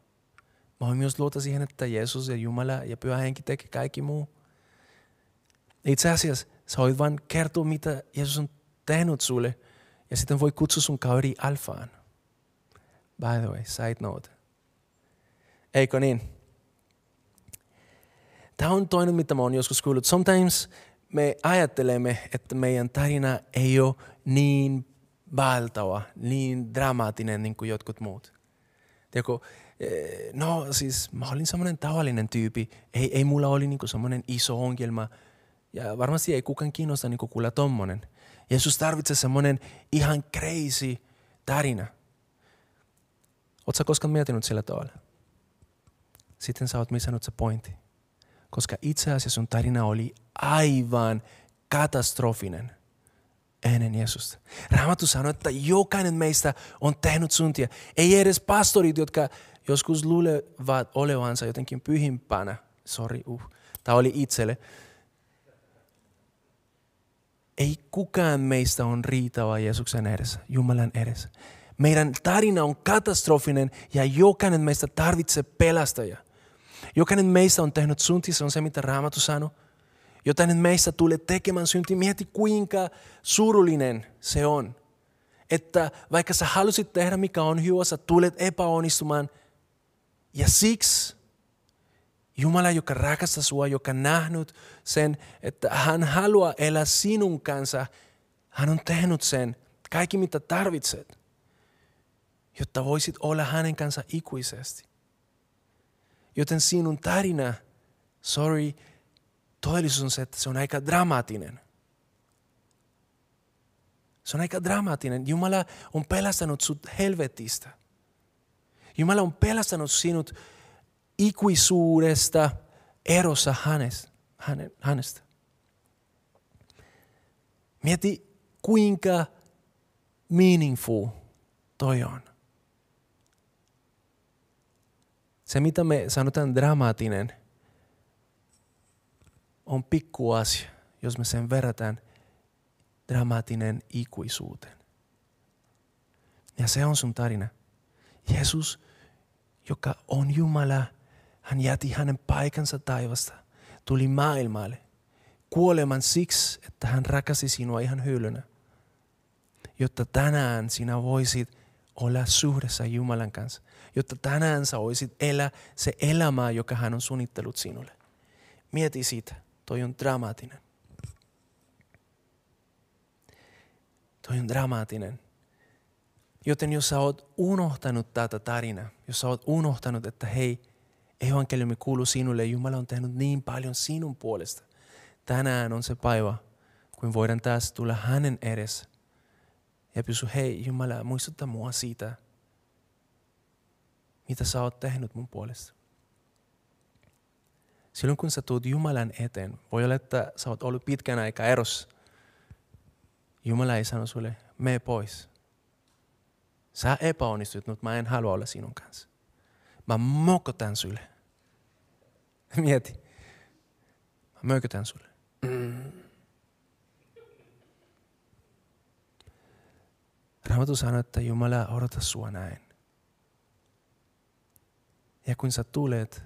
Speaker 1: mä oon myös luota siihen, että Jeesus ja Jumala ja Pyhä Henki tekee kaikki muu. Itse asiassa sä voit vain kertoa, mitä Jeesus on tehnyt sulle, ja sitten voi kutsua sun kaveri alfaan. By the way, side note. Eikö niin? Tämä on toinen, mitä mä oon joskus kuullut. Sometimes me ajattelemme, että meidän tarina ei ole niin valtava, niin dramaattinen niin kuin jotkut muut. Tiedätkö, eh, no siis mä olin semmoinen tavallinen tyypi. Ei, ei mulla oli niin semmoinen iso ongelma. Ja varmasti ei kukaan kiinnosta niin kuulla tommonen. Jeesus tarvitsee semmoinen ihan crazy tarina. Oletko koskaan miettinyt sillä tavalla? Sitten sä oot missannut se pointti. Koska itse asiassa sun tarina oli aivan katastrofinen ennen Jeesusta. Raamattu sanoo, että jokainen meistä on tehnyt suntia. Ei edes pastorit, jotka joskus luulevat olevansa jotenkin pyhimpänä. Sori, uh. Tämä oli itselle. Ei kukaan meistä on riittävä Jeesuksen edessä, Jumalan edessä. Meidän tarina on katastrofinen ja jokainen meistä tarvitsee pelastaja. Jokainen meistä on tehnyt synti, se on se mitä Raamattu sanoo. Jokainen meistä tulee tekemään synti. Mieti kuinka surullinen se on. Että vaikka sä halusit tehdä mikä on hyvä, sä tulet epäonnistumaan. Ja siksi Jumala, joka rakastaa sinua, joka nähnyt sen, että hän haluaa elää sinun kanssa, hän on tehnyt sen, kaikki mitä tarvitset, jotta voisit olla hänen kanssa ikuisesti. Joten sinun tarina, sorry, todellisuus on se, että se on aika dramaattinen. Se on aika dramaattinen. Jumala on pelastanut sut helvetistä. Jumala on pelastanut sinut ikuisuudesta erossa hänestä. hänestä. Mieti, kuinka meaningful toi on. Se, mitä me sanotaan dramaattinen, on pikku asia, jos me sen verrataan dramaattinen ikuisuuteen. Ja se on sun tarina. Jeesus, joka on Jumala, hän jäti hänen paikansa taivasta, tuli maailmalle kuoleman siksi, että hän rakasti sinua ihan hyllynä. Jotta tänään sinä voisit olla suhdessa Jumalan kanssa. Jotta tänään sä voisit elää se elämä, joka hän on suunnittelut sinulle. Mieti sitä. Toi on dramaattinen. Toi on dramaattinen. Joten jos sä oot unohtanut tätä tarinaa, jos sä oot unohtanut, että hei, evankeliumi kuuluu sinulle, Jumala on tehnyt niin paljon sinun puolesta. Tänään on se päivä, kun voidaan taas tulla hänen edessä ja pysy, hei Jumala, muistutta mua siitä, mitä sä oot tehnyt mun puolesta. Silloin kun sä tulet Jumalan eteen, voi olla, että sä oot ollut pitkän aikaa erossa. Jumala ei sano sulle, mene pois. Sä epäonnistut, mutta mä en halua olla sinun kanssa. Mä mokotan sulle. Mieti. Mä mökötän sulle. Mm. Raamattu sanoo, että Jumala odota sua näin. Ja kun sä tulet,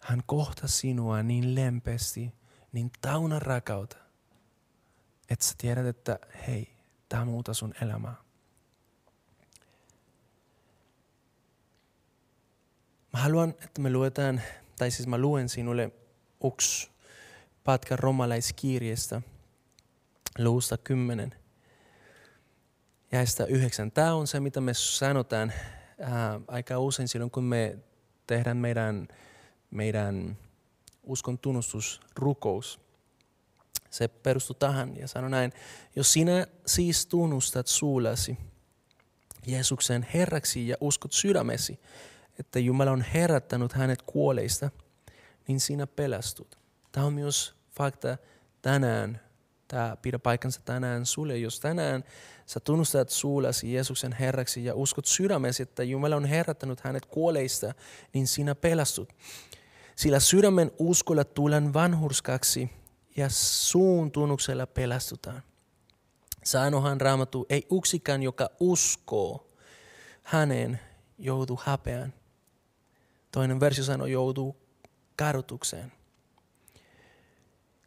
Speaker 1: hän kohtaa sinua niin lempeästi, niin tauna rakauta, että sä tiedät, että hei, tämä muuta sun elämää. Mä haluan, että me luetaan, tai siis mä luen sinulle yksi pätkä romalaiskirjeestä, luusta 10 sitä yhdeksän. Tämä on se, mitä me sanotaan ää, aika usein silloin, kun me tehdään meidän meidän uskon tunnustusrukous. Se perustuu tähän ja sanoi näin, jos sinä siis tunnustat suullasi Jeesuksen Herraksi ja uskot sydämesi, että Jumala on herättänyt hänet kuoleista, niin sinä pelastut. Tämä on myös fakta tänään. Tämä pidä paikkansa tänään sulle. Jos tänään sä tunnustat suullasi Jeesuksen Herraksi ja uskot sydämesi, että Jumala on herättänyt hänet kuoleista, niin sinä pelastut. Sillä sydämen uskolla tulen vanhurskaksi ja suun tunnuksella pelastutaan. Sanohan raamattu, ei yksikään, joka uskoo hänen joudu häpeään. Toinen versio sanoo, joutuu karutukseen.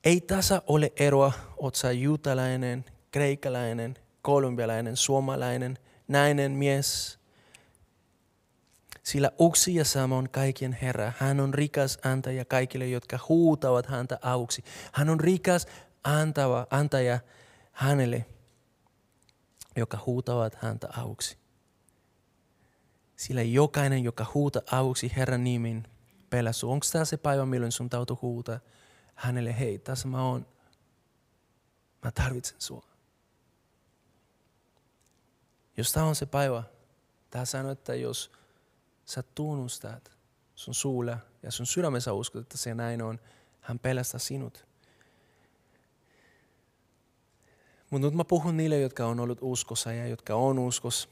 Speaker 1: Ei tässä ole eroa, oot sä juutalainen, kreikalainen, kolumbialainen, suomalainen, nainen, mies, sillä uksi ja sama on kaikkien Herra. Hän on rikas antaja kaikille, jotka huutavat häntä auksi. Hän on rikas antava, antaja hänelle, joka huutavat häntä auksi. Sillä jokainen, joka huutaa auksi Herran nimin, pelastuu. Onko tämä se päivä, milloin sun täytyy huutaa hänelle, hei, tässä mä oon. Mä tarvitsen sua. Jos tämä on se päivä, tämä sanoo, että jos sä tunnustat sun suulla ja sun sydämessä uskot, että se näin on, hän pelastaa sinut. Mutta nyt mä puhun niille, jotka on ollut uskossa ja jotka on uskossa.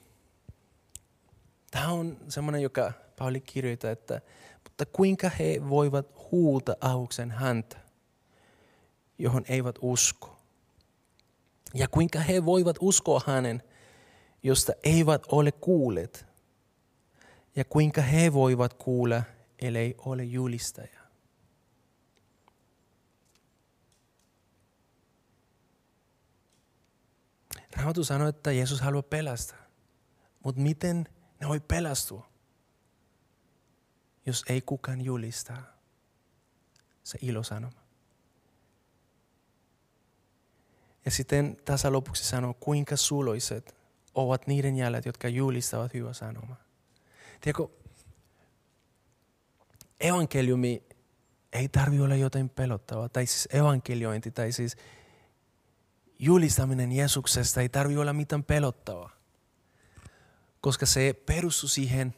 Speaker 1: Tämä on semmoinen, joka Pauli kirjoittaa, että mutta kuinka he voivat huuta auksen häntä, johon eivät usko. Ja kuinka he voivat uskoa hänen, josta eivät ole kuulleet. Ja kuinka he voivat kuulla, ellei ole julistaja. Raamattu sanoo, että Jeesus haluaa pelastaa. Mutta miten ne voi pelastua, jos ei kukaan julista se ilosanoma? Ja sitten tässä lopuksi sanoo, kuinka suloiset ovat niiden jäljet, jotka julistavat hyvä sanoma. Tiedätkö, evankeliumi ei tarvi olla jotain pelottavaa, tai siis evankeliointi, tai siis julistaminen Jeesuksesta ei tarvi olla mitään pelottavaa. Koska se perustuu siihen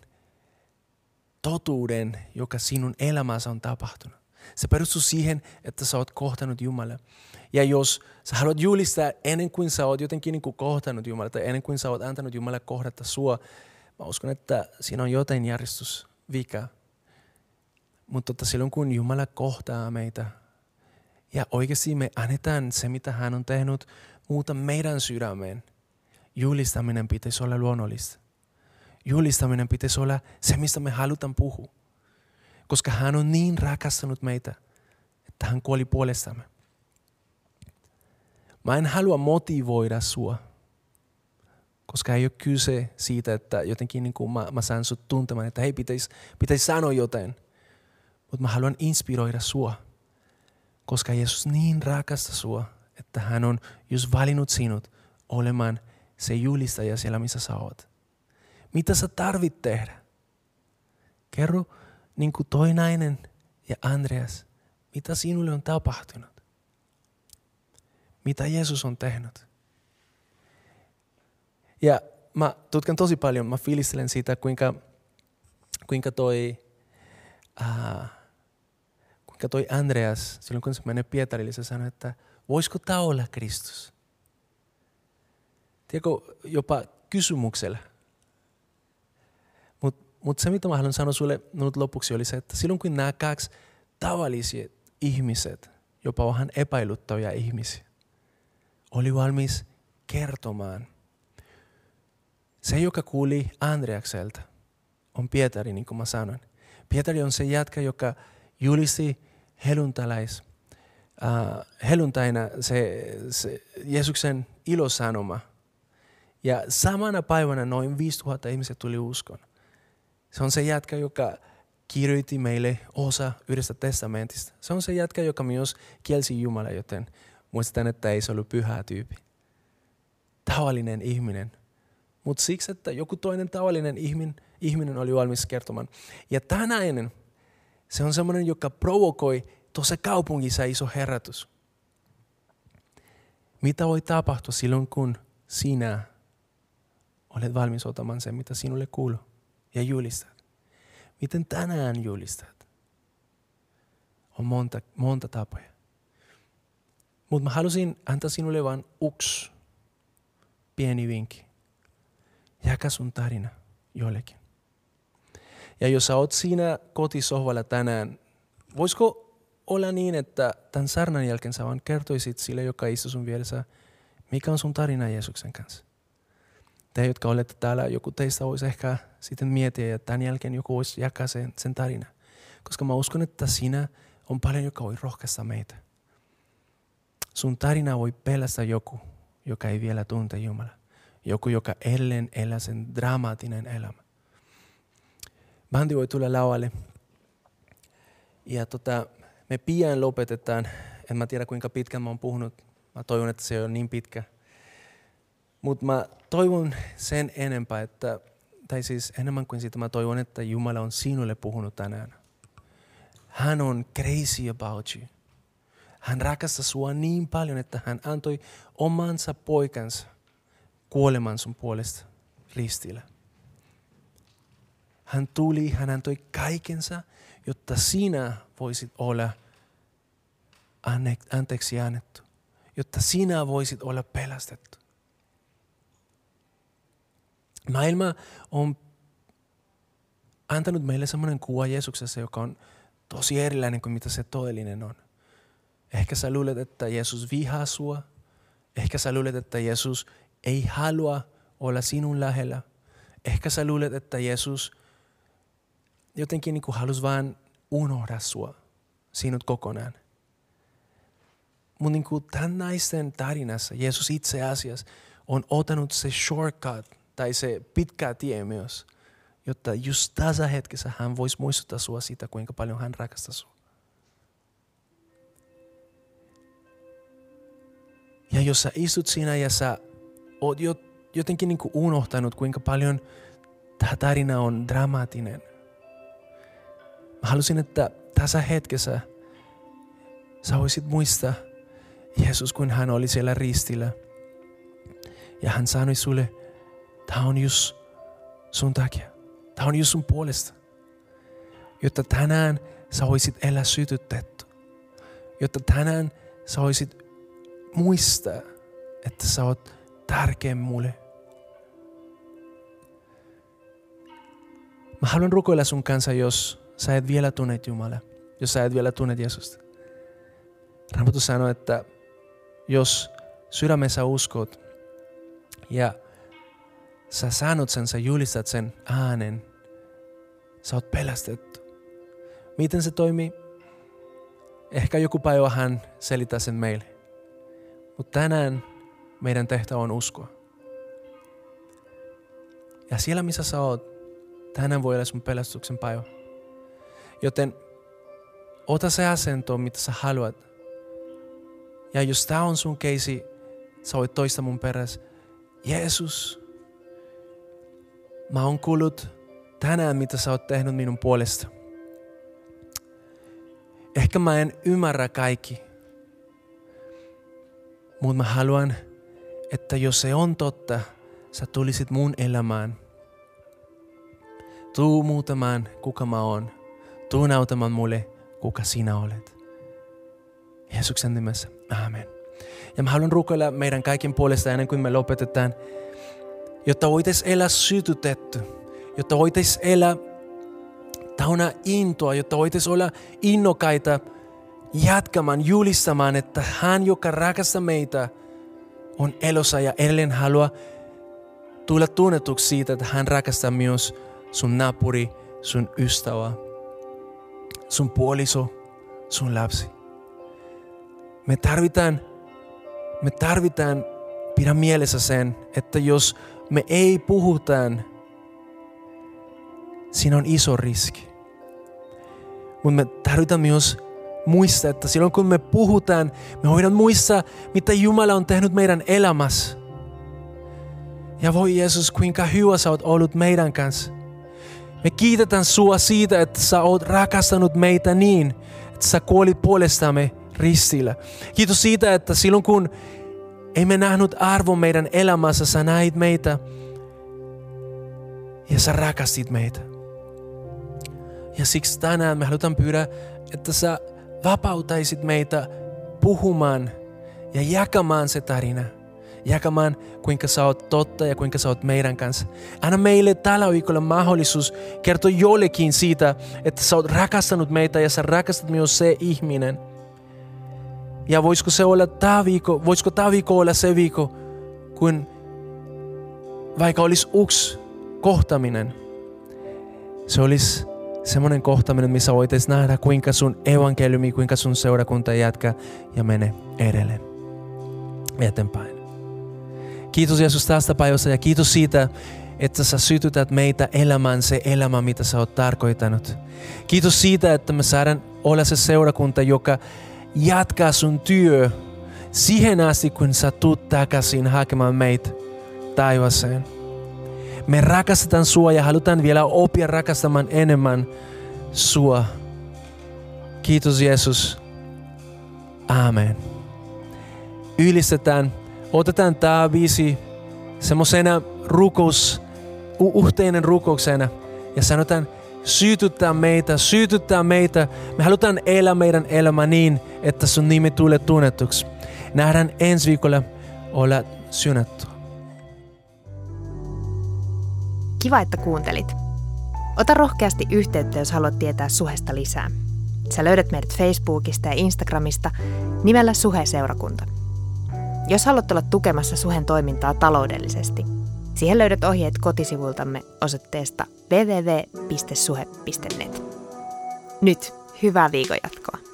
Speaker 1: totuuden, joka sinun elämässä on tapahtunut. Se perustuu siihen, että sä oot kohtanut Jumalan. Ja jos sä haluat julistaa ennen kuin sä oot jotenkin niin kuin kohtanut Jumala tai ennen kuin sä oot antanut Jumala kohdata sua, mä uskon, että siinä on jotain järjestysvika. Mutta tota, silloin kun Jumala kohtaa meitä ja oikeasti me annetaan se, mitä hän on tehnyt, muuta meidän sydämeen, julistaminen pitäisi olla luonnollista. Julistaminen pitäisi olla se, mistä me halutaan puhua. Koska hän on niin rakastanut meitä, että hän kuoli puolestamme. Mä en halua motivoida sua, koska ei ole kyse siitä, että jotenkin niin kuin mä, mä saan sut tuntemaan, että hei, pitäisi, pitäisi sanoa jotain. Mutta mä haluan inspiroida sua, koska Jeesus niin rakastaa sua, että hän on just valinnut sinut olemaan se julistaja siellä, missä sä oot. Mitä sä tarvit tehdä? Kerro niin kuin toi nainen ja Andreas, mitä sinulle on tapahtunut? mitä Jeesus on tehnyt. Ja mä tutkan tosi paljon, mä fiilistelen siitä, kuinka, kuinka toi, äh, kuinka toi Andreas, silloin kun se menee Pietarille, se sanoi, että voisiko tämä olla Kristus? Tiedätkö, jopa kysymyksellä. Mutta mut se, mitä mä haluan sanoa sulle nyt lopuksi, oli se, että silloin kun nämä kaksi tavalliset ihmiset, jopa vähän epäilyttäviä ihmisiä, oli valmis kertomaan. Se, joka kuuli Andreakselta, on Pietari, niin kuin mä sanoin. Pietari on se jätkä, joka julisti heluntalais, uh, heluntaina se, se Jeesuksen ilosanoma. Ja samana päivänä noin 5000 ihmiset tuli uskon. Se on se jätkä, joka kirjoitti meille osa yhdestä testamentista. Se on se jätkä, joka myös kielsi Jumala, joten Muistan, että ei se ollut pyhä tyyppi. Tavallinen ihminen. Mutta siksi, että joku toinen tavallinen ihminen, ihminen oli valmis kertomaan. Ja tänäinen, se on semmoinen, joka provokoi tuossa kaupungissa iso herätys. Mitä voi tapahtua silloin, kun sinä olet valmis ottamaan sen, mitä sinulle kuuluu ja julistat? Miten tänään julistat? On monta, monta tapoja. Mutta mä halusin antaa sinulle vain yksi pieni vinkki. Jaka sun tarina jollekin. Ja jos sä oot siinä kotisohvalla tänään, voisiko olla niin, että tämän sarnan jälkeen sä vaan kertoisit sille, joka istuu sun vieressä, mikä on sun tarina Jeesuksen kanssa. Te, jotka olette täällä, joku teistä voisi ehkä sitten miettiä ja tämän jälkeen joku voisi jakaa sen, sen tarina. Koska mä uskon, että siinä on paljon, joka voi rohkaista meitä. Sun tarina voi pelastaa joku, joka ei vielä tunte Jumala. Joku, joka ellen elää sen dramaattinen elämä. Bandi voi tulla laualle. Ja tota, me pian lopetetaan. En mä tiedä kuinka pitkään mä oon puhunut. Mä toivon, että se on niin pitkä. Mutta mä toivon sen enempää, että, tai siis enemmän kuin sitä, mä toivon, että Jumala on sinulle puhunut tänään. Hän on crazy about you. Hän rakastaa sua niin paljon, että hän antoi omansa poikansa kuoleman sun puolesta ristillä. Hän tuli, hän antoi kaikensa, jotta sinä voisit olla anteeksi annettu. Jotta sinä voisit olla pelastettu. Maailma on antanut meille semmoinen kuva Jeesuksessa, joka on tosi erilainen kuin mitä se todellinen on. Ehkä sä luulet, että Jeesus vihaa sua. Ehkä sä luulet, että Jeesus ei halua olla sinun lähellä. Ehkä sä luulet, että Jeesus jotenkin niin halusi vain unohda sua, sinut kokonaan. Mutta niin tämän naisten tarinassa Jeesus itse asiassa on ottanut se shortcut tai se pitkä tie myös, jotta just tässä hetkessä hän voisi muistuttaa sua siitä, kuinka paljon hän rakastaa sua. Ja jos sä istut siinä ja sä oot jotenkin niin kuin unohtanut, kuinka paljon tämä tarina on dramaattinen. Mä halusin, että tässä hetkessä sä voisit muistaa Jeesus, kun hän oli siellä ristillä. Ja hän sanoi sulle, tämä on just sun takia. Tämä on just sun puolesta. Jotta tänään sä voisit elää sytytetty. Jotta tänään sä voisit muistaa, että sä oot tärkeä mulle. Mä haluan rukoilla sun kanssa, jos sä et vielä tunne Jumala, jos sä et vielä tunne Jeesusta. Raamattu sanoo, että jos sydämessä uskot ja sä sanot sen, sä julistat sen äänen, sä oot pelastettu. Miten se toimii? Ehkä joku päivä hän selittää sen meille. Mutta tänään meidän tehtävä on uskoa. Ja siellä missä sä oot, tänään voi olla sun pelastuksen päivä. Joten ota se asento, mitä sä haluat. Ja jos tää on sun keisi, sä voit toista mun perässä. Jeesus, mä oon kuullut tänään, mitä sä oot tehnyt minun puolesta. Ehkä mä en ymmärrä kaikki, mutta mä haluan, että jos se on totta, sä tulisit mun elämään. Tuu muutamaan, kuka mä oon. Tuu näytämään mulle, kuka sinä olet. Jeesuksen nimessä. Amen. Ja mä haluan rukoilla meidän kaiken puolesta ennen kuin me lopetetaan, jotta voitais elää sytytetty, jotta voitais elää täynnä intoa, jotta voitais olla innokaita jatkamaan, julistamaan, että hän, joka rakastaa meitä, on elossa ja edelleen haluaa tulla tunnetuksi siitä, että hän rakastaa myös sun naapuri, sun ystävä, sun puoliso, sun lapsi. Me tarvitaan, me tarvitaan, pidä mielessä sen, että jos me ei puhutaan, siinä on iso riski. Mutta me tarvitaan myös muistaa, että silloin kun me puhutaan, me voidaan muistaa, mitä Jumala on tehnyt meidän elämässä. Ja voi Jeesus, kuinka hyvä sä oot ollut meidän kanssa. Me kiitetään sua siitä, että sä oot rakastanut meitä niin, että sä kuolit puolestamme ristillä. Kiitos siitä, että silloin kun ei me nähnyt arvo meidän elämässä, sä näit meitä ja sä rakastit meitä. Ja siksi tänään me halutaan pyydä, että sä vapautaisit meitä puhumaan ja jakamaan se tarina. Jakamaan, kuinka sä oot totta ja kuinka sä oot meidän kanssa. Anna meille tällä viikolla mahdollisuus kertoa jollekin siitä, että sä oot rakastanut meitä ja sä rakastat myös se ihminen. Ja voisiko se olla tämä viikko, voisiko tämä viikko olla se viikko, kun vaikka olisi yksi kohtaminen, se olisi semmoinen kohtaminen, missä voitaisiin nähdä, kuinka sun evankeliumi, kuinka sun seurakunta jatkaa ja menee edelleen eteenpäin. Kiitos Jeesus tästä päivästä ja kiitos siitä, että sä sytytät meitä elämään se elämä, mitä sä oot tarkoittanut. Kiitos siitä, että me saadaan olla se seurakunta, joka jatkaa sun työ siihen asti, kun sä tuut takaisin hakemaan meitä taivaseen. Me rakastetaan sua ja halutaan vielä oppia rakastamaan enemmän sua. Kiitos Jeesus. Amen. Ylistetään, otetaan tämä viisi semmoisena rukous, yhteinen rukouksena. ja sanotaan, syytyttää meitä, syytyttää meitä. Me halutaan elää meidän elämä niin, että sun nimi tulee tunnetuksi. Nähdään ensi viikolla olla synätty.
Speaker 2: Kiva, että kuuntelit. Ota rohkeasti yhteyttä, jos haluat tietää suhesta lisää. Sä löydät meidät Facebookista ja Instagramista nimellä Suhe-seurakunta. Jos haluat olla tukemassa Suhen toimintaa taloudellisesti, siihen löydät ohjeet kotisivultamme osoitteesta www.suhe.net. Nyt hyvää viikonjatkoa!